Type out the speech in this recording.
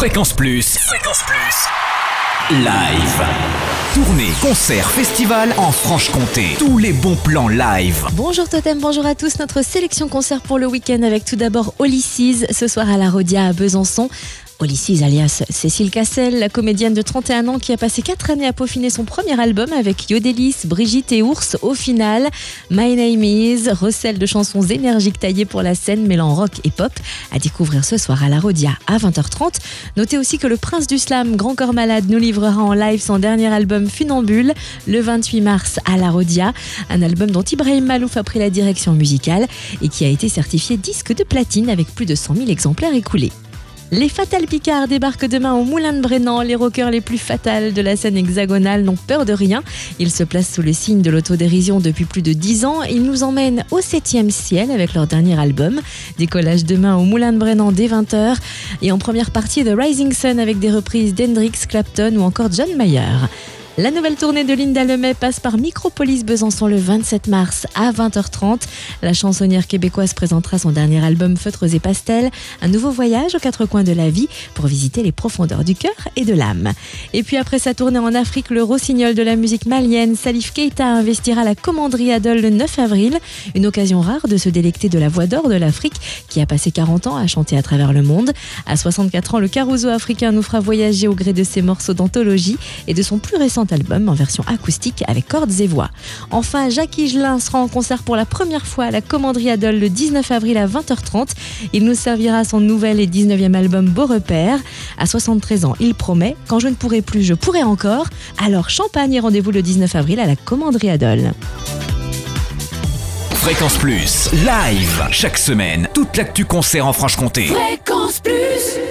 Fréquence Plus. Fréquence Plus. Live. Tournée, concert, festival en Franche-Comté. Tous les bons plans live. Bonjour Totem, bonjour à tous. Notre sélection concert pour le week-end avec tout d'abord Olysses ce soir à la Rodia à Besançon. Olysses alias Cécile Cassel, la comédienne de 31 ans qui a passé 4 années à peaufiner son premier album avec Yodelis, Brigitte et Ours au final. My Name Is recèle de chansons énergiques taillées pour la scène mêlant rock et pop à découvrir ce soir à la Rodia à 20h30. Notez aussi que le prince du slam, Grand Corps Malade, nous livrera en live son dernier album Funambule le 28 mars à la Rodia. Un album dont Ibrahim Malouf a pris la direction musicale et qui a été certifié disque de platine avec plus de 100 000 exemplaires écoulés. Les Fatal Picards débarquent demain au Moulin de Brennan. Les rockers les plus fatales de la scène hexagonale n'ont peur de rien. Ils se placent sous le signe de l'autodérision depuis plus de 10 ans. Ils nous emmènent au 7 ciel avec leur dernier album. Décollage demain au Moulin de Brennan dès 20h. Et en première partie de Rising Sun avec des reprises d'Hendrix, Clapton ou encore John Mayer. La nouvelle tournée de Linda Lemay passe par Micropolis Besançon le 27 mars à 20h30. La chansonnière québécoise présentera son dernier album Feutres et Pastels, un nouveau voyage aux quatre coins de la vie pour visiter les profondeurs du cœur et de l'âme. Et puis après sa tournée en Afrique, le rossignol de la musique malienne, Salif Keita investira la commanderie Adol le 9 avril, une occasion rare de se délecter de la voix d'or de l'Afrique qui a passé 40 ans à chanter à travers le monde. À 64 ans, le carousel africain nous fera voyager au gré de ses morceaux d'anthologie et de son plus récent album en version acoustique avec cordes et voix. Enfin, Jacques Higelin sera en concert pour la première fois à la Commanderie Adol le 19 avril à 20h30. Il nous servira son nouvel et 19e album Beau Repère. À 73 ans, il promet Quand je ne pourrai plus, je pourrai encore. Alors, champagne et rendez-vous le 19 avril à la Commanderie Adol. Fréquence Plus. Live. Chaque semaine, toute l'actu concert en Franche-Comté. Fréquence Plus